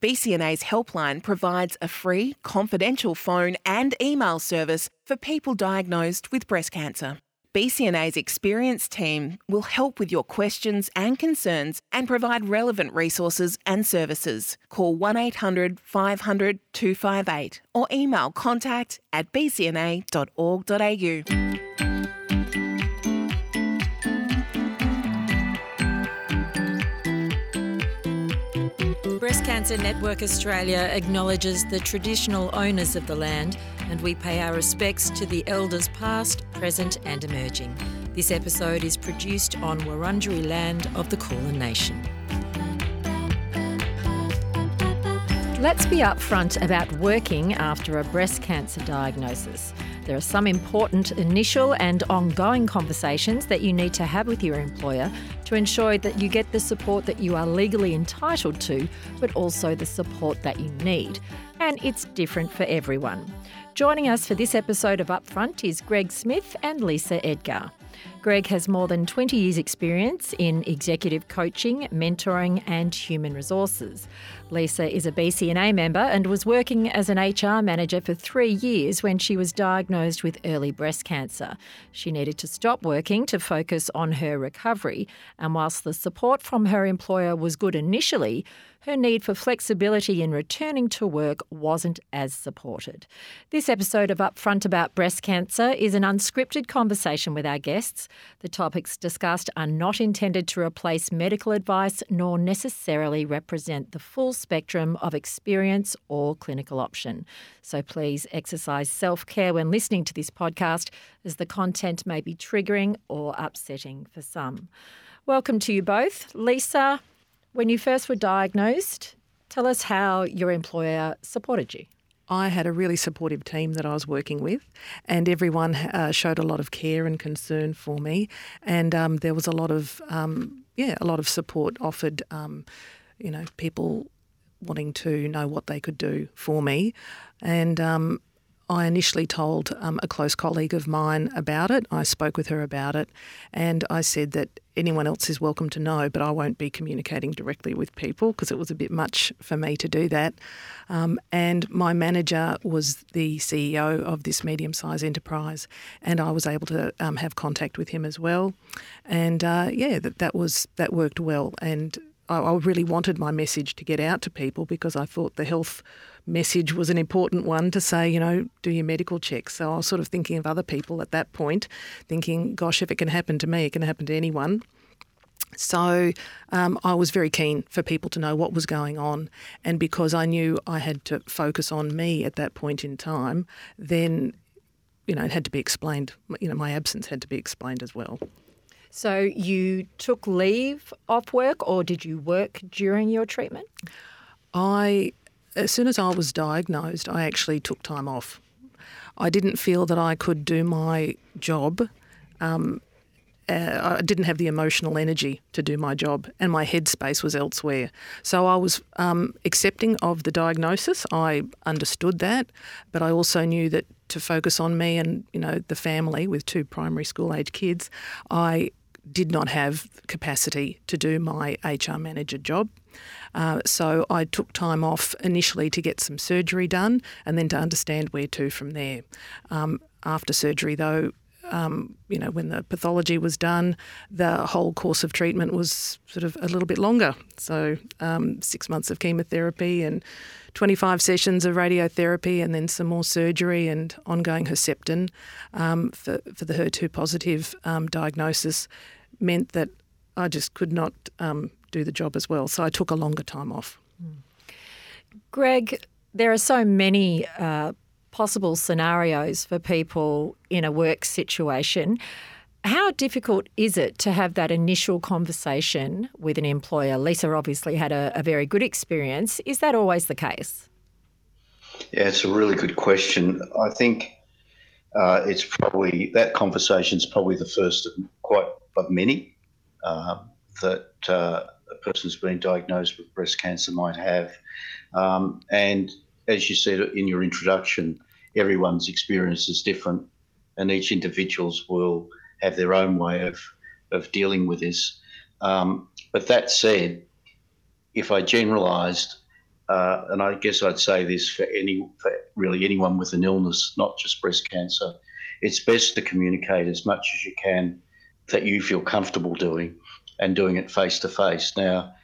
BCNA's helpline provides a free, confidential phone and email service for people diagnosed with breast cancer. BCNA's experienced team will help with your questions and concerns and provide relevant resources and services. Call 1800 500 258 or email contact at bcna.org.au. Breast Cancer Network Australia acknowledges the traditional owners of the land and we pay our respects to the elders past, present, and emerging. This episode is produced on Wurundjeri land of the Kulin Nation. Let's be upfront about working after a breast cancer diagnosis. There are some important initial and ongoing conversations that you need to have with your employer to ensure that you get the support that you are legally entitled to, but also the support that you need. And it's different for everyone. Joining us for this episode of Upfront is Greg Smith and Lisa Edgar. Greg has more than 20 years' experience in executive coaching, mentoring, and human resources. Lisa is a BCNA member and was working as an HR manager for three years when she was diagnosed with early breast cancer. She needed to stop working to focus on her recovery, and whilst the support from her employer was good initially, her need for flexibility in returning to work wasn't as supported. This episode of Upfront About Breast Cancer is an unscripted conversation with our guests. The topics discussed are not intended to replace medical advice nor necessarily represent the full spectrum of experience or clinical option. So please exercise self care when listening to this podcast, as the content may be triggering or upsetting for some. Welcome to you both. Lisa, when you first were diagnosed, tell us how your employer supported you. I had a really supportive team that I was working with, and everyone uh, showed a lot of care and concern for me. And um, there was a lot of, um, yeah, a lot of support offered. Um, you know, people wanting to know what they could do for me, and um, I initially told um, a close colleague of mine about it. I spoke with her about it, and I said that anyone else is welcome to know, but I won't be communicating directly with people because it was a bit much for me to do that. Um, and my manager was the CEO of this medium sized enterprise, and I was able to um, have contact with him as well. And uh, yeah, that, that was that worked well. And I, really wanted my message to get out to people because I thought the health message was an important one to say, you know, do your medical checks. So I was sort of thinking of other people at that point, thinking, gosh, if it can happen to me, it can happen to anyone. So um, I was very keen for people to know what was going on. And because I knew I had to focus on me at that point in time, then, you know, it had to be explained. You know, my absence had to be explained as well. So you took leave off work or did you work during your treatment? I as soon as I was diagnosed, I actually took time off. I didn't feel that I could do my job. Um, uh, I didn't have the emotional energy to do my job, and my headspace was elsewhere. So I was um, accepting of the diagnosis. I understood that, but I also knew that to focus on me and you know the family with two primary school age kids, I did not have capacity to do my HR manager job. Uh, so I took time off initially to get some surgery done and then to understand where to from there. Um, after surgery, though, um, you know, when the pathology was done, the whole course of treatment was sort of a little bit longer. So, um, six months of chemotherapy and 25 sessions of radiotherapy, and then some more surgery and ongoing Herceptin um, for, for the HER2 positive um, diagnosis meant that I just could not um, do the job as well. So I took a longer time off. Greg, there are so many uh, possible scenarios for people in a work situation. How difficult is it to have that initial conversation with an employer? Lisa obviously had a, a very good experience. Is that always the case? Yeah, it's a really good question. I think uh, it's probably that conversation is probably the first of quite of many uh, that uh, a person who's been diagnosed with breast cancer might have. Um, and as you said in your introduction, everyone's experience is different, and each individuals will have their own way of, of dealing with this. Um, but that said, if I generalised, uh, and I guess I'd say this for any, for really anyone with an illness, not just breast cancer, it's best to communicate as much as you can that you feel comfortable doing and doing it face to face. Now,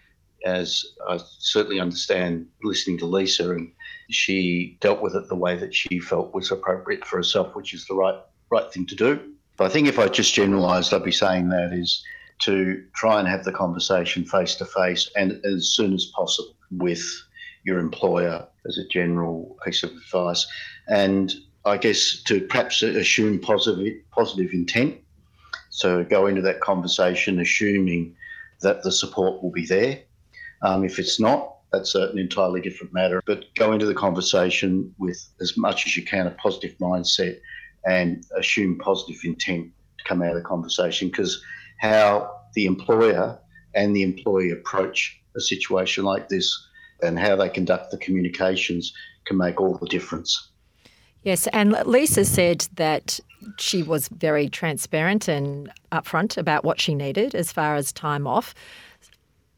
as I certainly understand listening to Lisa, and she dealt with it the way that she felt was appropriate for herself, which is the right right thing to do. But I think if I just generalised, I'd be saying that is to try and have the conversation face to face and as soon as possible with your employer as a general piece of advice. And I guess to perhaps assume positive positive intent. So go into that conversation assuming that the support will be there. Um, if it's not, that's an entirely different matter. But go into the conversation with as much as you can a positive mindset and assume positive intent to come out of the conversation because how the employer and the employee approach a situation like this and how they conduct the communications can make all the difference. Yes, and Lisa said that she was very transparent and upfront about what she needed as far as time off.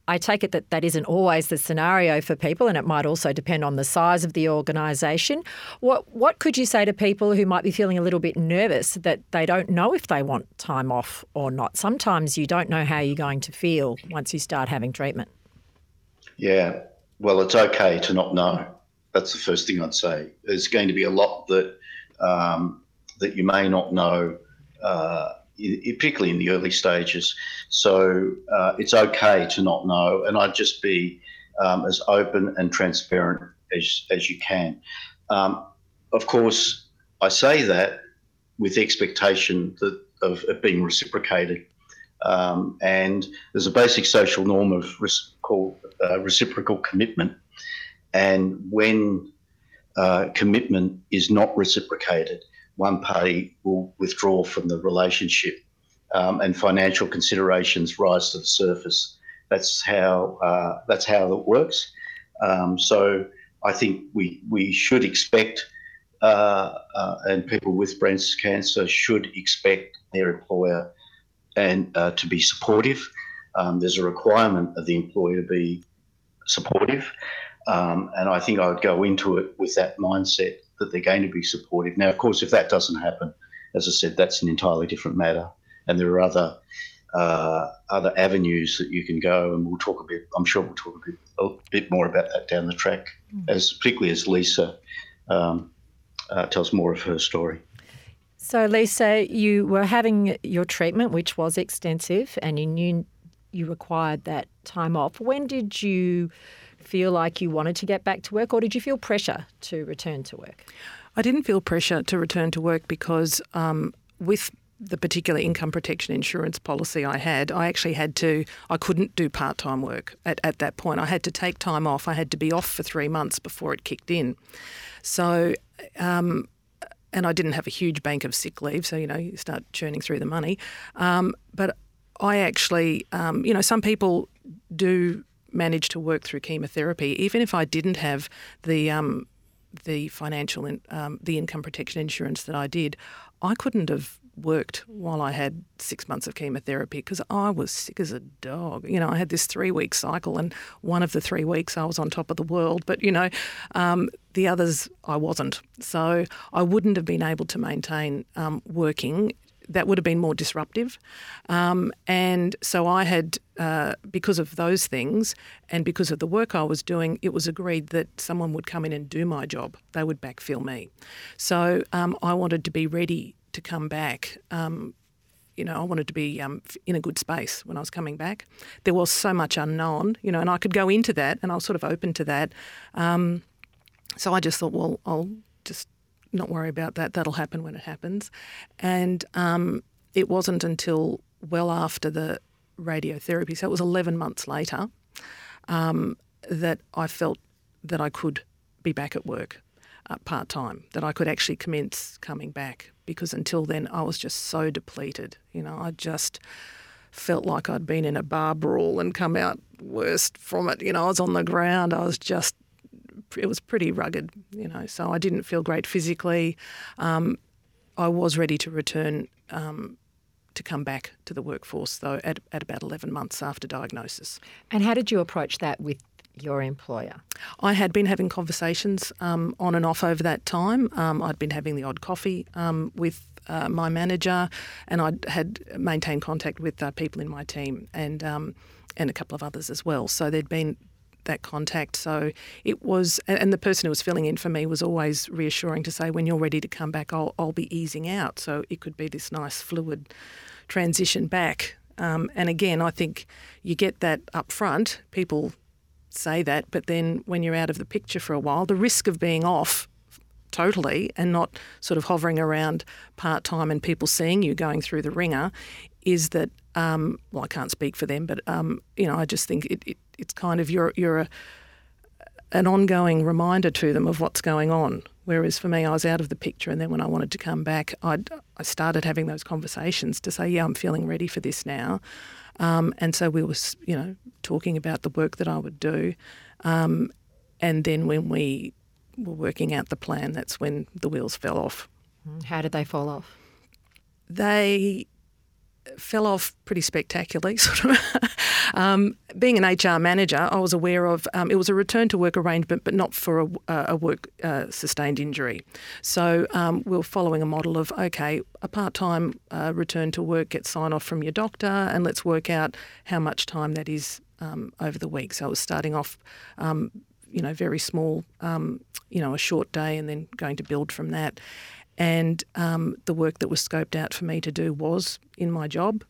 I take it that that isn't always the scenario for people, and it might also depend on the size of the organisation. What what could you say to people who might be feeling a little bit nervous that they don't know if they want time off or not? Sometimes you don't know how you're going to feel once you start having treatment. Yeah, well, it's okay to not know. That's the first thing I'd say. There's going to be a lot that um, that you may not know. Uh, particularly in the early stages. So uh, it's okay to not know, and I'd just be um, as open and transparent as, as you can. Um, of course, I say that with the expectation that of, of being reciprocated. Um, and there's a basic social norm of called uh, reciprocal commitment. And when uh, commitment is not reciprocated, one party will withdraw from the relationship um, and financial considerations rise to the surface. That's how uh, that's how it works. Um, so I think we we should expect, uh, uh, and people with breast cancer should expect their employer and uh, to be supportive. Um, there's a requirement of the employer to be supportive, um, and I think I would go into it with that mindset that they're going to be supportive. Now, of course, if that doesn't happen, as I said, that's an entirely different matter, and there are other uh, other avenues that you can go, and we'll talk a bit. I'm sure we'll talk a bit a bit more about that down the track, mm. as particularly as Lisa um, uh, tells more of her story. So, Lisa, you were having your treatment, which was extensive, and you knew you required that time off. When did you feel like you wanted to get back to work, or did you feel pressure to return to work? I didn't feel pressure to return to work because um, with the particular income protection insurance policy I had, I actually had to, I couldn't do part time work at, at that point. I had to take time off. I had to be off for three months before it kicked in. So, um, and I didn't have a huge bank of sick leave, so, you know, you start churning through the money. Um, but I actually, um, you know, some people do manage to work through chemotherapy, even if I didn't have the um, the financial in, um, the income protection insurance that I did, I couldn't have worked while I had six months of chemotherapy because I was sick as a dog. You know, I had this three week cycle, and one of the three weeks I was on top of the world, but you know, um, the others I wasn't. So I wouldn't have been able to maintain um, working that would have been more disruptive. Um, and so I had, uh, because of those things and because of the work I was doing, it was agreed that someone would come in and do my job. They would backfill me. So um, I wanted to be ready to come back. Um, you know, I wanted to be um, in a good space when I was coming back. There was so much unknown, you know, and I could go into that, and I was sort of open to that. Um, so I just thought, well, I'll not worry about that. That'll happen when it happens. And um, it wasn't until well after the radiotherapy, so it was 11 months later, um, that I felt that I could be back at work uh, part time, that I could actually commence coming back. Because until then, I was just so depleted. You know, I just felt like I'd been in a bar brawl and come out worst from it. You know, I was on the ground. I was just it was pretty rugged, you know. So I didn't feel great physically. Um, I was ready to return um, to come back to the workforce, though, at, at about 11 months after diagnosis. And how did you approach that with your employer? I had been having conversations um, on and off over that time. Um, I'd been having the odd coffee um, with uh, my manager, and I had maintained contact with uh, people in my team and um, and a couple of others as well. So there'd been that contact. So it was, and the person who was filling in for me was always reassuring to say, when you're ready to come back, I'll, I'll be easing out. So it could be this nice fluid transition back. Um, and again, I think you get that up front. People say that, but then when you're out of the picture for a while, the risk of being off totally and not sort of hovering around part time and people seeing you going through the wringer is that um, well I can't speak for them but um, you know I just think it, it, it's kind of you're you're a, an ongoing reminder to them of what's going on whereas for me I was out of the picture and then when I wanted to come back i I started having those conversations to say yeah I'm feeling ready for this now um, and so we were you know talking about the work that I would do um, and then when we were working out the plan, that's when the wheels fell off. How did they fall off? They fell off pretty spectacularly. Sort of. um, being an HR manager, I was aware of um, it was a return to work arrangement, but not for a, a work uh, sustained injury. So um, we are following a model of okay, a part time uh, return to work gets sign off from your doctor, and let's work out how much time that is um, over the week. So I was starting off um, you know, very small, um, you know, a short day and then going to build from that. And um, the work that was scoped out for me to do was in my job.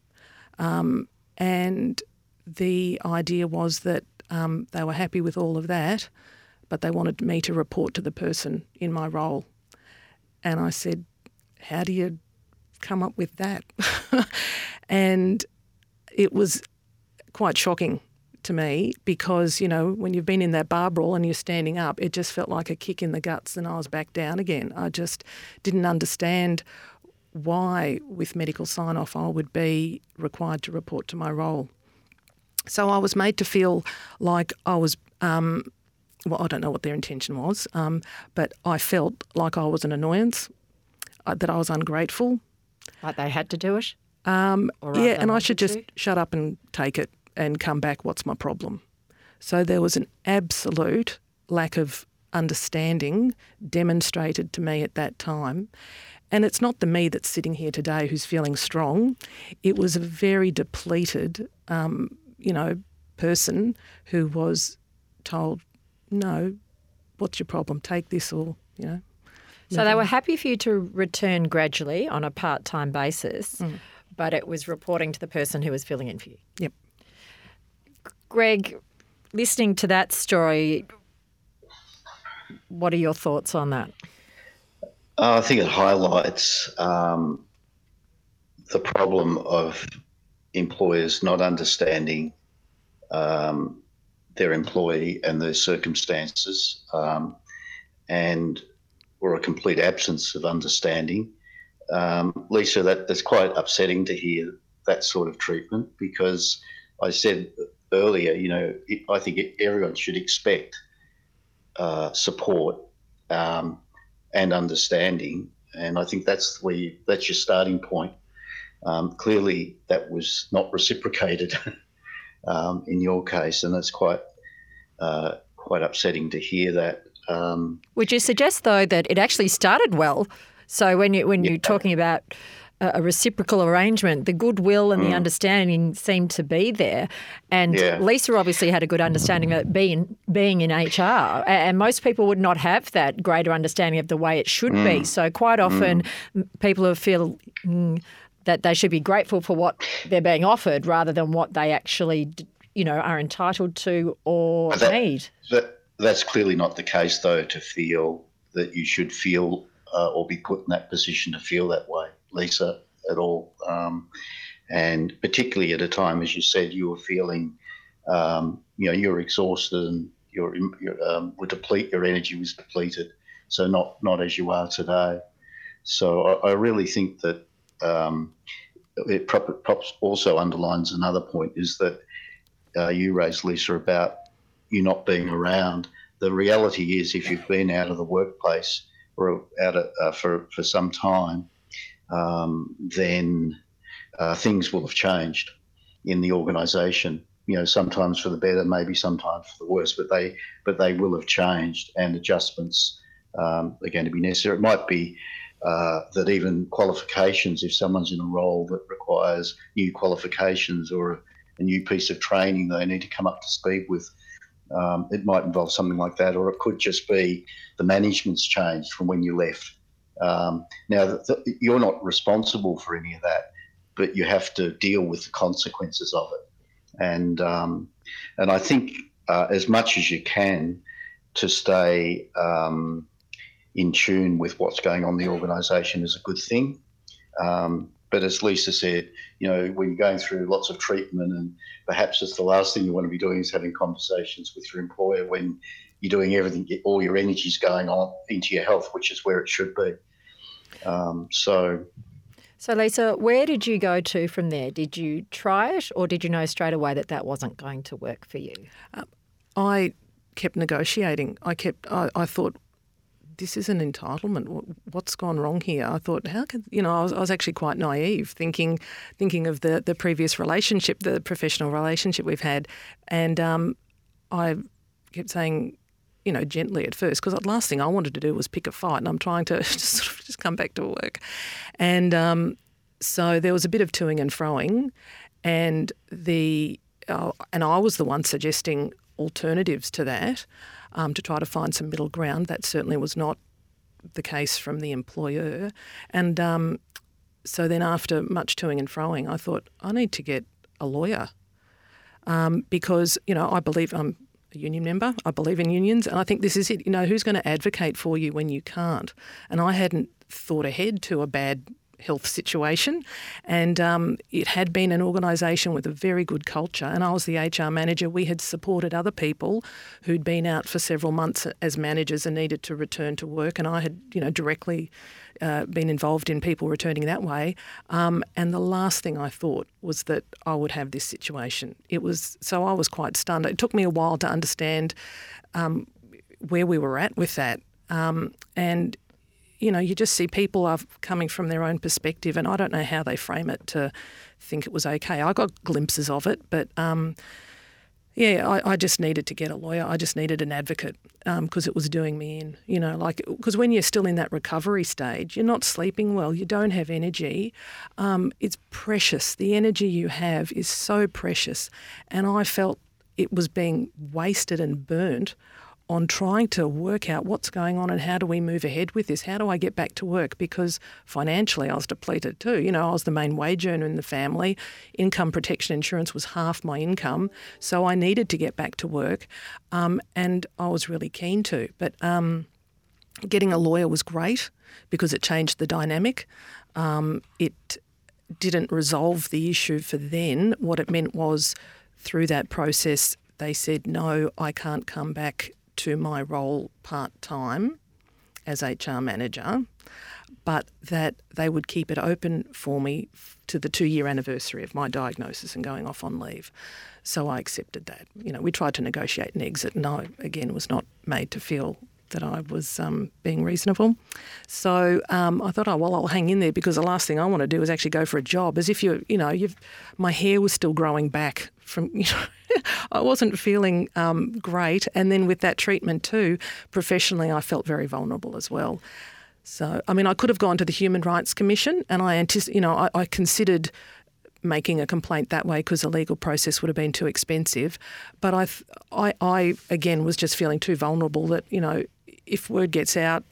Um, and the idea was that um, they were happy with all of that, but they wanted me to report to the person in my role. And I said, How do you come up with that? and it was quite shocking to me because, you know, when you've been in that bar brawl and you're standing up, it just felt like a kick in the guts and I was back down again. I just didn't understand why, with medical sign off, I would be required to report to my role. So I was made to feel like I was. Um, well, I don't know what their intention was, um, but I felt like I was an annoyance, uh, that I was ungrateful. Like they had to do it? Um, yeah, and I should just to? shut up and take it and come back, what's my problem? So there was an absolute lack of understanding demonstrated to me at that time. And it's not the me that's sitting here today who's feeling strong. It was a very depleted, um, you know, person who was told, no, what's your problem? Take this or, you know. So they were happy for you to return gradually on a part time basis, mm. but it was reporting to the person who was filling in for you. Yep. Greg, listening to that story, what are your thoughts on that? Uh, I think it highlights um, the problem of employers not understanding um, their employee and their circumstances, um, and or a complete absence of understanding. Um, Lisa, that, that's quite upsetting to hear that sort of treatment because I said earlier, you know, it, I think everyone should expect uh, support um, and understanding, and I think that's where you, that's your starting point. Um, clearly, that was not reciprocated um, in your case, and that's quite uh, quite upsetting to hear that. Um, Would you suggest, though, that it actually started well? So when you when yeah. you're talking about a reciprocal arrangement. The goodwill and mm. the understanding seemed to be there. And yeah. Lisa obviously had a good understanding of being, being in HR. And most people would not have that greater understanding of the way it should mm. be. So quite often mm. people feel that they should be grateful for what they're being offered rather than what they actually, you know, are entitled to or that, need. That, that's clearly not the case, though, to feel that you should feel uh, or be put in that position to feel that way. Lisa, at all. Um, and particularly at a time, as you said, you were feeling, um, you know, you're exhausted and your, your um, were deplete, your energy was depleted. So not not as you are today. So I, I really think that um, it perhaps also underlines another point is that uh, you raised Lisa about you not being around. The reality is, if you've been out of the workplace or out of, uh, for for some time, um, then uh, things will have changed in the organisation. you know, sometimes for the better, maybe sometimes for the worse, but they but they will have changed, and adjustments um, are going to be necessary. It might be uh, that even qualifications, if someone's in a role that requires new qualifications or a, a new piece of training they need to come up to speed with, um, it might involve something like that, or it could just be the management's changed from when you left. Um, now, you're not responsible for any of that, but you have to deal with the consequences of it. And um, and I think uh, as much as you can to stay um, in tune with what's going on in the organisation is a good thing. Um, but as Lisa said, you know, when you're going through lots of treatment, and perhaps it's the last thing you want to be doing is having conversations with your employer when you're doing everything, all your energy's going on into your health, which is where it should be. Um, so. So, Lisa, where did you go to from there? Did you try it, or did you know straight away that that wasn't going to work for you? Uh, I kept negotiating. I kept. I, I thought this is an entitlement. What's gone wrong here? I thought, how could you know? I was, I was actually quite naive, thinking thinking of the the previous relationship, the professional relationship we've had, and um, I kept saying, you know, gently at first, because the last thing I wanted to do was pick a fight, and I'm trying to just sort of just come back to work, and um, so there was a bit of toing and froing, and the uh, and I was the one suggesting alternatives to that um, to try to find some middle ground. That certainly was not the case from the employer. And um, so then, after much toing and froing, I thought, I need to get a lawyer um, because, you know, I believe I'm a union member. I believe in unions, and I think this is it. You know, who's going to advocate for you when you can't? And I hadn't thought ahead to a bad health situation. And um, it had been an organisation with a very good culture. And I was the HR manager. We had supported other people who'd been out for several months as managers and needed to return to work. And I had, you know, directly uh, been involved in people returning that way. Um, and the last thing I thought was that I would have this situation. It was so I was quite stunned. It took me a while to understand um, where we were at with that. Um, and you know, you just see people are coming from their own perspective, and I don't know how they frame it to think it was okay. I got glimpses of it, but um, yeah, I, I, just needed to get a lawyer. I just needed an advocate because um, it was doing me in. You know, like because when you're still in that recovery stage, you're not sleeping well, you don't have energy. Um, it's precious. The energy you have is so precious, and I felt it was being wasted and burnt on trying to work out what's going on and how do we move ahead with this? How do I get back to work? Because financially, I was depleted too. You know, I was the main wage earner in the family. Income protection insurance was half my income. So I needed to get back to work. Um, and I was really keen to. But um, getting a lawyer was great because it changed the dynamic. Um, it didn't resolve the issue for then. What it meant was through that process, they said, no, I can't come back to my role part time as HR manager, but that they would keep it open for me to the two year anniversary of my diagnosis and going off on leave. So I accepted that. You know, we tried to negotiate an exit, and I, again, was not made to feel that I was um, being reasonable. So um, I thought, oh well, I'll hang in there because the last thing I want to do is actually go for a job. As if you, you know, you've, my hair was still growing back from, you know, I wasn't feeling um, great. And then with that treatment too, professionally, I felt very vulnerable as well. So I mean, I could have gone to the Human Rights Commission, and I anticip- you know, I, I considered making a complaint that way because the legal process would have been too expensive. But I, I, I again was just feeling too vulnerable that you know if word gets out,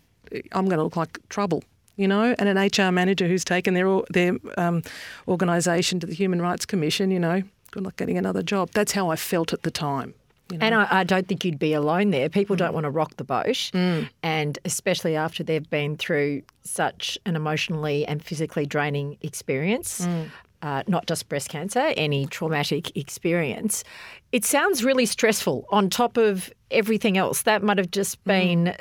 I'm going to look like trouble, you know. And an HR manager who's taken their their um, organisation to the Human Rights Commission, you know, good luck getting another job. That's how I felt at the time. You know? And I, I, don't think you'd be alone there. People mm. don't want to rock the boat, mm. and especially after they've been through such an emotionally and physically draining experience. Mm. Uh, not just breast cancer, any traumatic experience. It sounds really stressful on top of everything else. That might have just mm. been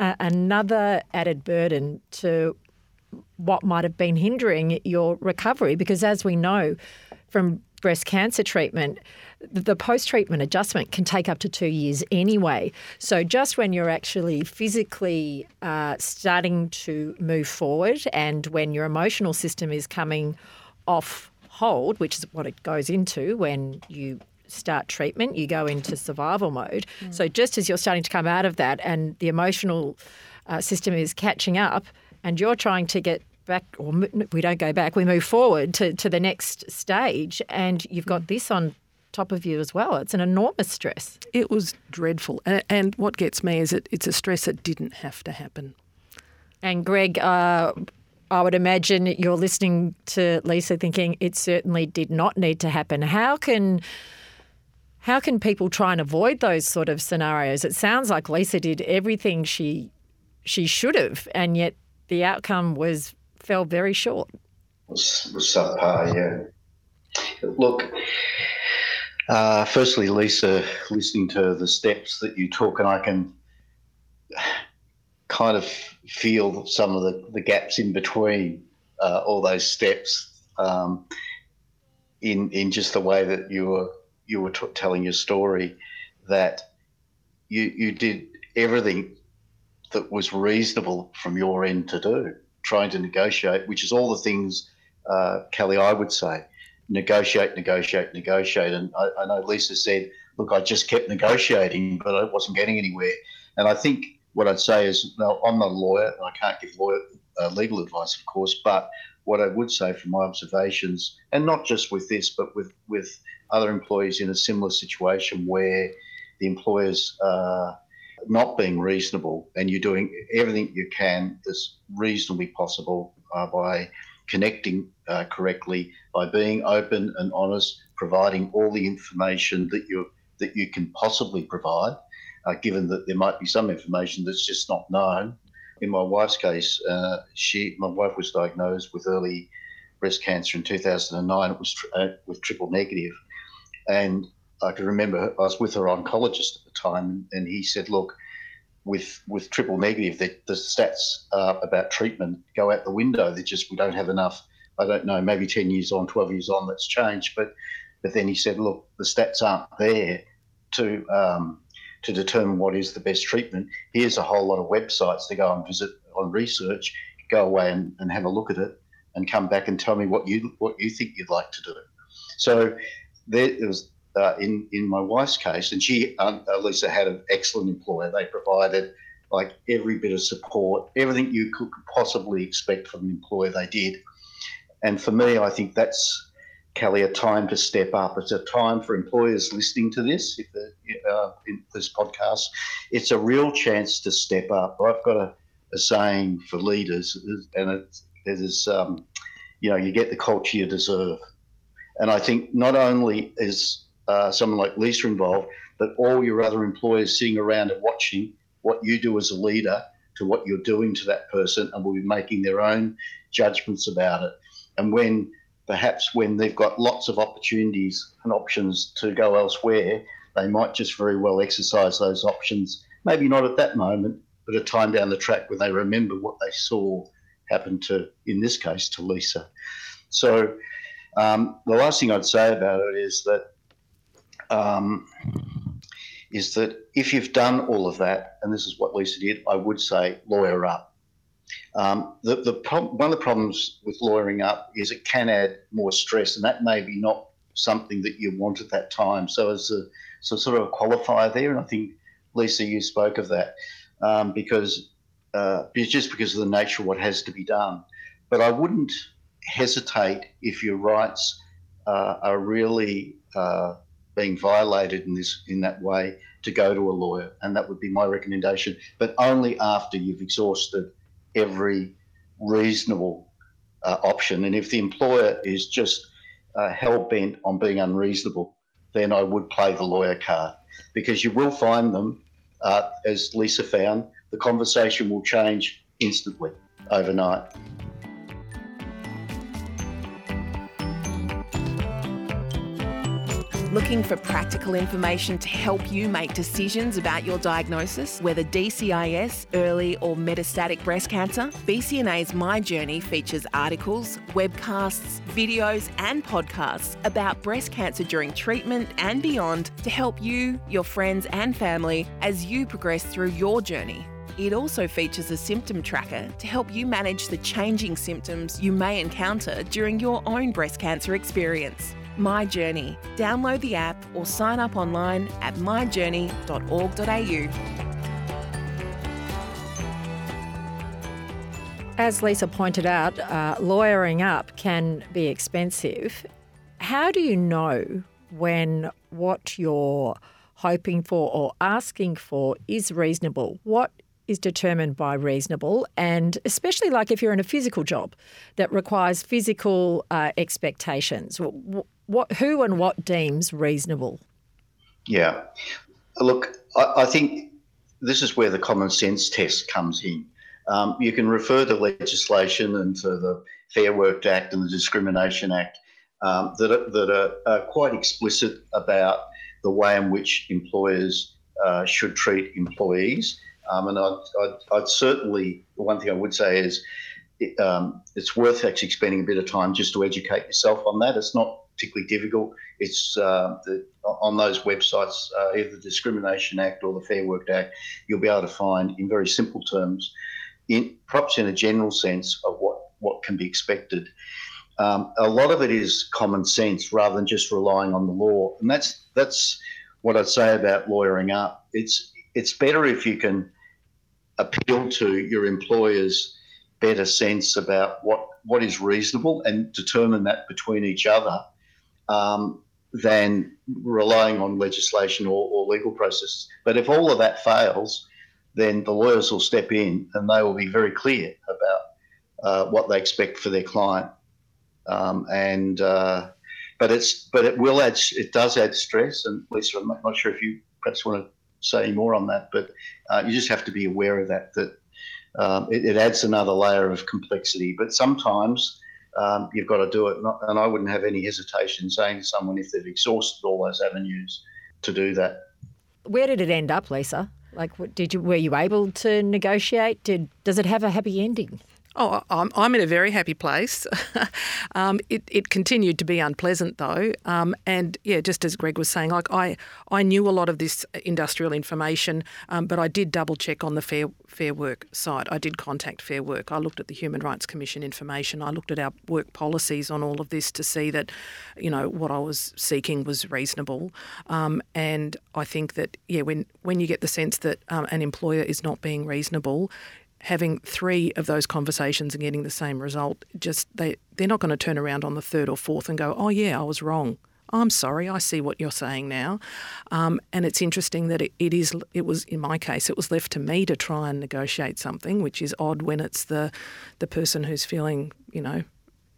a, another added burden to what might have been hindering your recovery. Because as we know from breast cancer treatment, the post treatment adjustment can take up to two years anyway. So, just when you're actually physically uh, starting to move forward and when your emotional system is coming off hold, which is what it goes into when you start treatment, you go into survival mode. Mm. So just as you're starting to come out of that and the emotional uh, system is catching up, and you're trying to get back, or we don't go back, we move forward to, to the next stage, and you've got this on top of you as well. It's an enormous stress. It was dreadful. And what gets me is that it's a stress that didn't have to happen. And Greg, uh, I would imagine you're listening to Lisa thinking it certainly did not need to happen. How can how can people try and avoid those sort of scenarios? It sounds like Lisa did everything she she should have, and yet the outcome was fell very short. Was was subpar, yeah. Look, uh, firstly, Lisa, listening to the steps that you took, and I can kind of feel some of the, the gaps in between uh, all those steps um, in in just the way that you were you were t- telling your story that you you did everything that was reasonable from your end to do trying to negotiate which is all the things uh, Kelly I would say. Negotiate negotiate negotiate. And I, I know Lisa said look I just kept negotiating but I wasn't getting anywhere. And I think what I'd say is, no, I'm not a lawyer, and I can't give lawyer, uh, legal advice, of course, but what I would say from my observations, and not just with this, but with, with other employees in a similar situation where the employer's uh, not being reasonable and you're doing everything you can that's reasonably possible uh, by connecting uh, correctly, by being open and honest, providing all the information that you that you can possibly provide, uh, given that there might be some information that's just not known. In my wife's case, uh, she, my wife was diagnosed with early breast cancer in 2009. It was uh, with triple negative, and I can remember I was with her oncologist at the time, and he said, "Look, with with triple negative, the, the stats uh, about treatment go out the window. They just we don't have enough. I don't know, maybe 10 years on, 12 years on, that's changed. But but then he said, look, the stats aren't there to um, to determine what is the best treatment. Here's a whole lot of websites to go and visit on research. Go away and, and have a look at it, and come back and tell me what you what you think you'd like to do. So there, was uh, in in my wife's case, and she um, Lisa had an excellent employer. They provided like every bit of support, everything you could possibly expect from an employer. They did, and for me, I think that's Kelly, a time to step up. It's a time for employers listening to this, if uh, this podcast. It's a real chance to step up. I've got a, a saying for leaders, and it is, um, you know, you get the culture you deserve. And I think not only is uh, someone like Lisa involved, but all your other employers sitting around and watching what you do as a leader to what you're doing to that person, and will be making their own judgments about it. And when perhaps when they've got lots of opportunities and options to go elsewhere, they might just very well exercise those options. Maybe not at that moment, but a time down the track when they remember what they saw happen to, in this case, to Lisa. So um, the last thing I'd say about it is that um, is that if you've done all of that, and this is what Lisa did, I would say lawyer up. Um, the, the one of the problems with lawyering up is it can add more stress, and that may be not something that you want at that time. So, as a so sort of a qualifier there, and I think Lisa, you spoke of that um, because uh, just because of the nature of what has to be done. But I wouldn't hesitate if your rights uh, are really uh, being violated in this in that way to go to a lawyer, and that would be my recommendation. But only after you've exhausted every reasonable uh, option. And if the employer is just uh, hell bent on being unreasonable, then I would play the lawyer card because you will find them, uh, as Lisa found, the conversation will change instantly overnight. Looking for practical information to help you make decisions about your diagnosis, whether DCIS, early or metastatic breast cancer? BCNA's My Journey features articles, webcasts, videos, and podcasts about breast cancer during treatment and beyond to help you, your friends, and family as you progress through your journey. It also features a symptom tracker to help you manage the changing symptoms you may encounter during your own breast cancer experience. My Journey. Download the app or sign up online at myjourney.org.au. As Lisa pointed out, uh, lawyering up can be expensive. How do you know when what you're hoping for or asking for is reasonable? What is determined by reasonable, and especially like if you're in a physical job that requires physical uh, expectations, what, who and what deems reasonable? Yeah, look, I, I think this is where the common sense test comes in. Um, you can refer to legislation and to the Fair Work Act and the Discrimination Act um, that, are, that are, are, quite explicit about the way in which employers uh, should treat employees. Um, and I'd, I'd, I'd, certainly, the one thing I would say is um, it's worth actually spending a bit of time just to educate yourself on that. It's not particularly difficult. It's uh, the, on those websites, uh, either the Discrimination Act or the Fair Work Act, you'll be able to find in very simple terms in, perhaps in a general sense of what, what can be expected. Um, a lot of it is common sense rather than just relying on the law, and that's that's what I'd say about lawyering up. It's it's better if you can appeal to your employer's better sense about what what is reasonable and determine that between each other, um, than relying on legislation or, or legal processes. But if all of that fails, then the lawyers will step in and they will be very clear about uh, what they expect for their client. Um, and uh, but it's but it will add it does add stress. And Lisa, I'm not sure if you perhaps want to say more on that, but uh, you just have to be aware of that. That um, it, it, adds another layer of complexity. But sometimes um, you've got to do it, and I wouldn't have any hesitation saying to someone if they've exhausted all those avenues to do that. Where did it end up, Lisa? Like, did you were you able to negotiate? Did does it have a happy ending? Oh, I'm, I'm in a very happy place. um, it, it continued to be unpleasant though, um, and yeah, just as Greg was saying, like I I knew a lot of this industrial information, um, but I did double check on the Fair Fair Work site. I did contact Fair Work. I looked at the Human Rights Commission information. I looked at our work policies on all of this to see that, you know, what I was seeking was reasonable. Um, and I think that yeah, when when you get the sense that um, an employer is not being reasonable, having three of those conversations and getting the same result, just they they're not going to turn around on the third or fourth and go, oh yeah, I was wrong. I'm sorry, I see what you're saying now. Um, and it's interesting that it, it is. It was in my case, it was left to me to try and negotiate something, which is odd when it's the the person who's feeling, you know,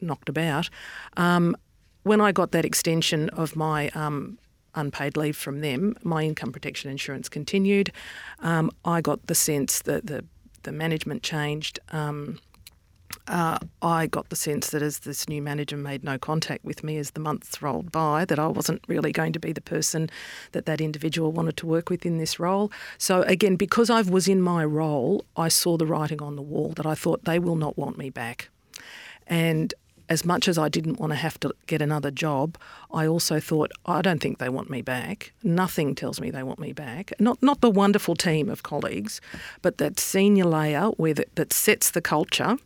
knocked about. Um, when I got that extension of my um, unpaid leave from them, my income protection insurance continued. Um, I got the sense that the the management changed. Um, uh, I got the sense that as this new manager made no contact with me as the months rolled by, that I wasn't really going to be the person that that individual wanted to work with in this role. So again, because I was in my role, I saw the writing on the wall that I thought they will not want me back. And as much as I didn't want to have to get another job, I also thought, I don't think they want me back. Nothing tells me they want me back. Not not the wonderful team of colleagues, but that senior layer where the, that sets the culture.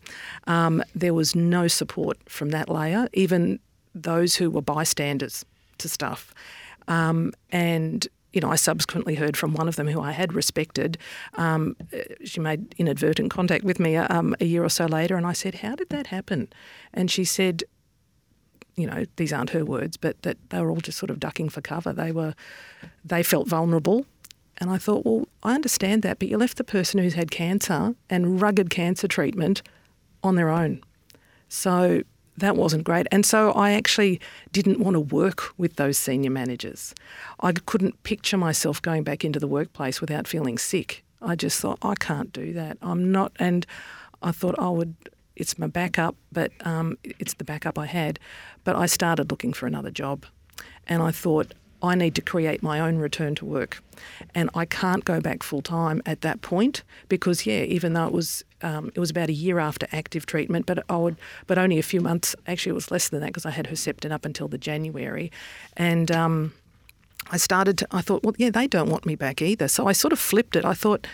Um, there was no support from that layer, even those who were bystanders to stuff. Um, and you know, I subsequently heard from one of them who I had respected. Um, she made inadvertent contact with me um, a year or so later, and I said, "How did that happen?" And she said, "You know, these aren't her words, but that they were all just sort of ducking for cover. They were, they felt vulnerable." And I thought, well, I understand that, but you left the person who's had cancer and rugged cancer treatment on their own. So that wasn't great. And so I actually didn't want to work with those senior managers. I couldn't picture myself going back into the workplace without feeling sick. I just thought, I can't do that. I'm not. And I thought I would, it's my backup, but um, it's the backup I had. But I started looking for another job. And I thought, I need to create my own return to work. And I can't go back full time at that point because, yeah, even though it was um, it was about a year after active treatment, but I would, but only a few months. Actually, it was less than that because I had Herceptin up until the January, and um, I started. To, I thought, well, yeah, they don't want me back either. So I sort of flipped it. I thought,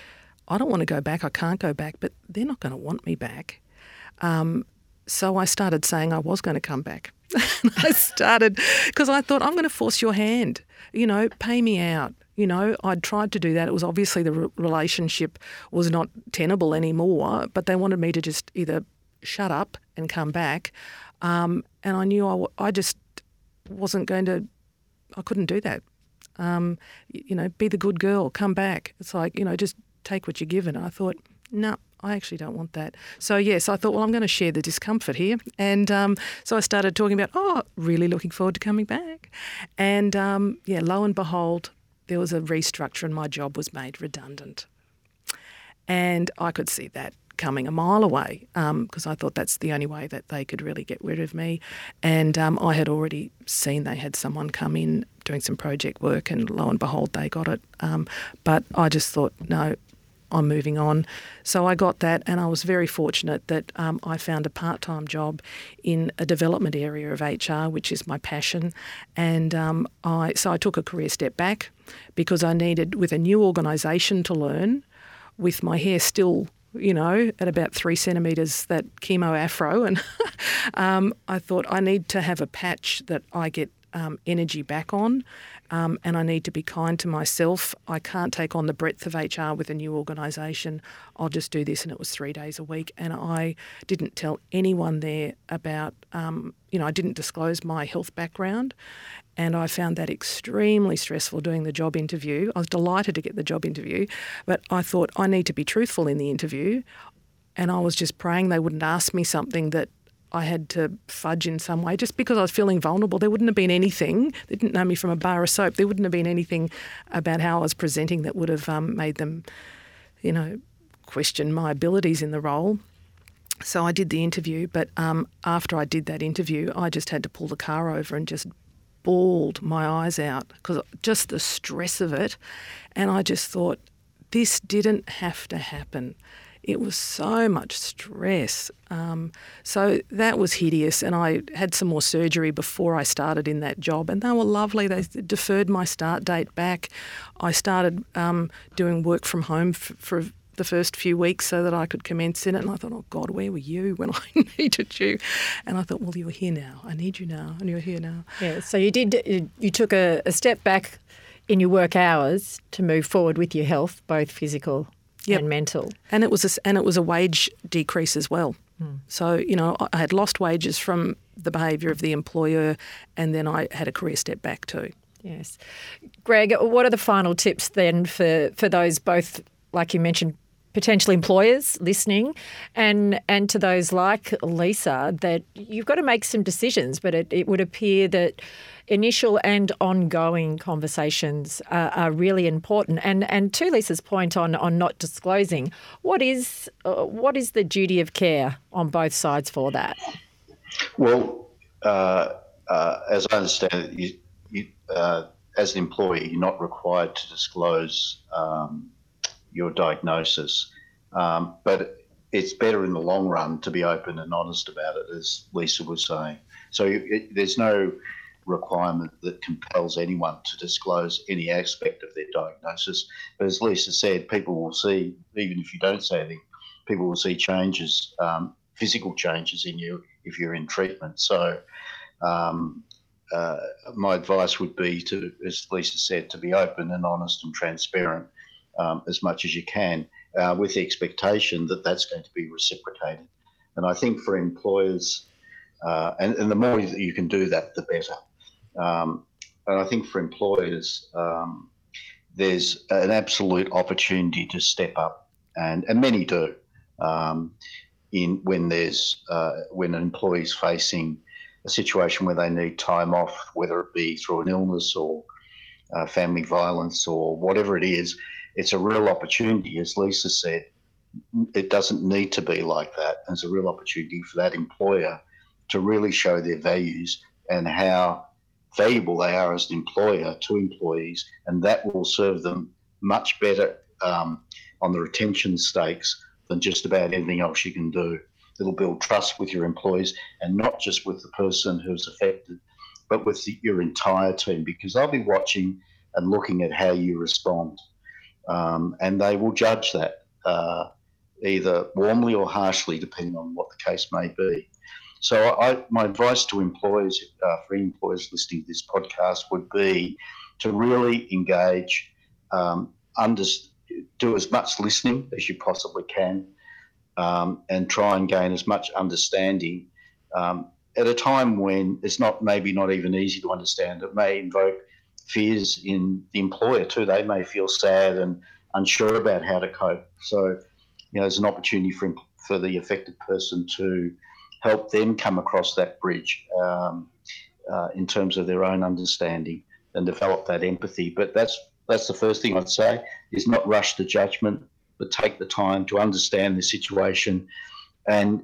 I don't want to go back. I can't go back, but they're not going to want me back. Um, so I started saying I was going to come back I started because I thought I'm going to force your hand. You know, pay me out. You know, I'd tried to do that. It was obviously the re- relationship was not tenable anymore, but they wanted me to just either shut up and come back. Um, and I knew I, w- I just wasn't going to, I couldn't do that. Um, you know, be the good girl, come back. It's like, you know, just take what you're given. I thought, no, I actually don't want that. So, yes, I thought, well, I'm going to share the discomfort here. And um, so I started talking about, oh, really looking forward to coming back. And um, yeah, lo and behold, there was a restructure and my job was made redundant. And I could see that coming a mile away because um, I thought that's the only way that they could really get rid of me. And um, I had already seen they had someone come in doing some project work, and lo and behold, they got it. Um, but I just thought, no, I'm moving on. So I got that, and I was very fortunate that um, I found a part time job in a development area of HR, which is my passion. And um, I, so I took a career step back because I needed, with a new organisation, to learn with my hair still you know, at about three centimetres, that chemo afro. And um, I thought I need to have a patch that I get um, energy back on um, and I need to be kind to myself. I can't take on the breadth of HR with a new organisation. I'll just do this, and it was three days a week. And I didn't tell anyone there about, um, you know, I didn't disclose my health background. And I found that extremely stressful doing the job interview. I was delighted to get the job interview, but I thought I need to be truthful in the interview. And I was just praying they wouldn't ask me something that I had to fudge in some way just because I was feeling vulnerable. There wouldn't have been anything. They didn't know me from a bar of soap. There wouldn't have been anything about how I was presenting that would have um, made them, you know, question my abilities in the role. So I did the interview, but um, after I did that interview, I just had to pull the car over and just bawled my eyes out because just the stress of it. And I just thought, this didn't have to happen. It was so much stress. Um, so that was hideous. And I had some more surgery before I started in that job, and they were lovely. They deferred my start date back. I started um, doing work from home f- for the first few weeks so that I could commence in it. And I thought, oh God, where were you when I needed you? And I thought, well, you're here now. I need you now, and you're here now. Yeah. So you did. You took a, a step back in your work hours to move forward with your health, both physical yep. and mental. And it was a, and it was a wage decrease as well. Hmm. So you know, I had lost wages from the behaviour of the employer, and then I had a career step back too. Yes, Greg, what are the final tips then for for those both, like you mentioned, potential employers listening and and to those like Lisa that you've got to make some decisions but it, it would appear that initial and ongoing conversations are, are really important. And and to Lisa's point on on not disclosing, what is uh, what is the duty of care on both sides for that? Well, uh, uh, as I understand it, you, you, uh, as an employee, you're not required to disclose um, your diagnosis, um, but it's better in the long run to be open and honest about it, as Lisa was saying. So it, there's no requirement that compels anyone to disclose any aspect of their diagnosis. But as Lisa said, people will see, even if you don't say anything, people will see changes, um, physical changes in you if you're in treatment. So, um, uh, my advice would be to, as Lisa said, to be open and honest and transparent um, as much as you can, uh, with the expectation that that's going to be reciprocated. And I think for employers, uh, and, and, the more that you can do that, the better. Um, and I think for employers, um, there's an absolute opportunity to step up, and, and many do. Um, in when there's uh, when an employee is facing a situation where they need time off, whether it be through an illness or uh, family violence or whatever it is, it's a real opportunity. As Lisa said, it doesn't need to be like that. There's a real opportunity for that employer to really show their values and how valuable they are as an employer to employees, and that will serve them much better um, on the retention stakes than just about anything else you can do. It'll build trust with your employees and not just with the person who's affected, but with the, your entire team because they'll be watching and looking at how you respond. Um, and they will judge that uh, either warmly or harshly, depending on what the case may be. So I, my advice to employers, uh, for employers listening to this podcast, would be to really engage, um, under, do as much listening as you possibly can, um, and try and gain as much understanding um, at a time when it's not maybe not even easy to understand. It may invoke fears in the employer too. They may feel sad and unsure about how to cope. So, you know, there's an opportunity for for the affected person to help them come across that bridge um, uh, in terms of their own understanding and develop that empathy. But that's that's the first thing I'd say is not rush to judgment, but take the time to understand the situation and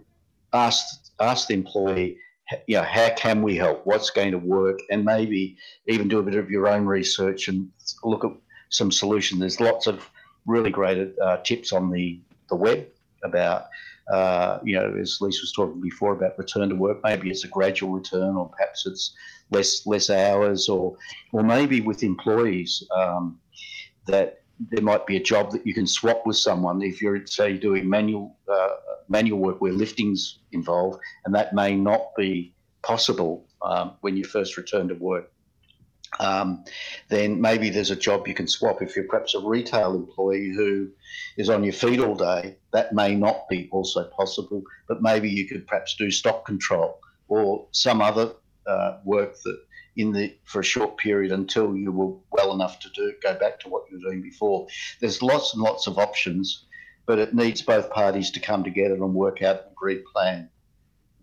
ask ask the employee, you know, how can we help? What's going to work? And maybe even do a bit of your own research and look at some solutions. There's lots of really great uh, tips on the, the web about, uh, you know, as Lisa was talking before about return to work. Maybe it's a gradual return, or perhaps it's less less hours, or or maybe with employees um, that there might be a job that you can swap with someone if you're say doing manual uh, manual work where lifting's involved, and that may not be possible um, when you first return to work. Um, then maybe there's a job you can swap. If you're perhaps a retail employee who is on your feet all day, that may not be also possible, but maybe you could perhaps do stock control or some other uh, work that in the for a short period until you were well enough to do go back to what you were doing before. There's lots and lots of options, but it needs both parties to come together and work out an agreed plan.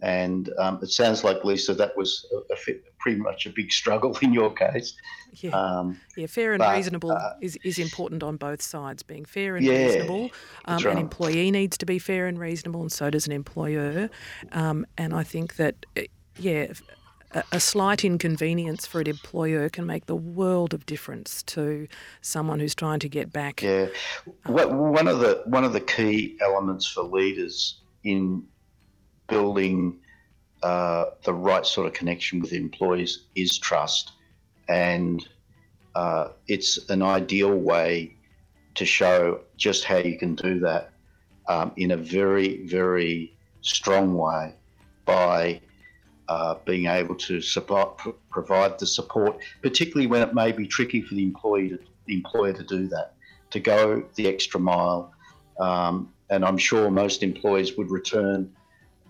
And um, it sounds like Lisa, that was a, a, pretty much a big struggle in your case. Yeah, um, yeah fair and but, reasonable uh, is, is important on both sides. Being fair and yeah, reasonable, um, right. an employee needs to be fair and reasonable, and so does an employer. Um, and I think that, yeah, a slight inconvenience for an employer can make the world of difference to someone who's trying to get back. Yeah, one of the one of the key elements for leaders in building uh, the right sort of connection with employees is trust, and uh, it's an ideal way to show just how you can do that um, in a very very strong way by uh, being able to support, provide the support, particularly when it may be tricky for the employee to, the employer to do that, to go the extra mile. Um, and I'm sure most employees would return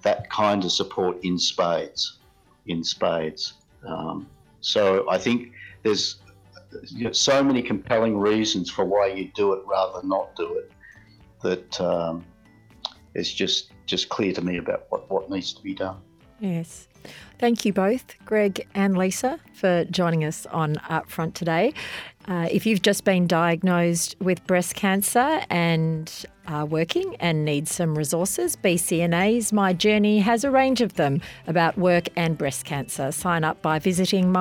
that kind of support in spades, in spades. Um, so I think there's you know, so many compelling reasons for why you do it rather than not do it that um, it's just just clear to me about what, what needs to be done. Yes. Thank you both, Greg and Lisa, for joining us on Upfront today. Uh, if you've just been diagnosed with breast cancer and are working and need some resources, BCNA's My Journey has a range of them about work and breast cancer. Sign up by visiting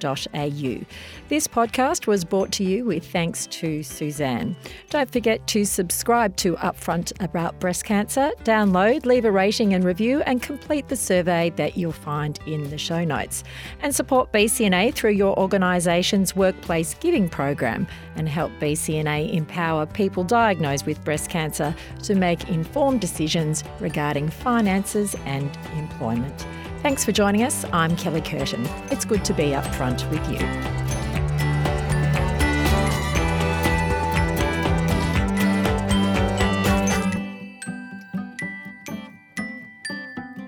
myjourney.org this podcast was brought to you with thanks to Suzanne. Don't forget to subscribe to Upfront About Breast Cancer, download, leave a rating and review, and complete the survey that you'll find in the show notes. And support BCNA through your organisation's workplace giving program and help BCNA empower people diagnosed with breast cancer to make informed decisions regarding finances and employment. Thanks for joining us. I'm Kelly Curtin. It's good to be up front with you.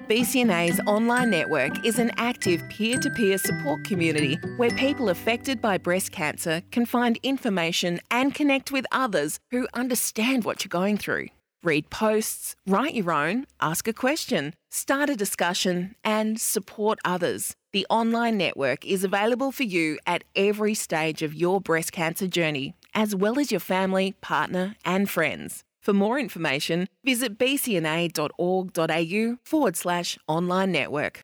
BCNA's online network is an active peer to peer support community where people affected by breast cancer can find information and connect with others who understand what you're going through. Read posts, write your own, ask a question, start a discussion, and support others. The online network is available for you at every stage of your breast cancer journey, as well as your family, partner, and friends. For more information, visit bcna.org.au forward slash online network.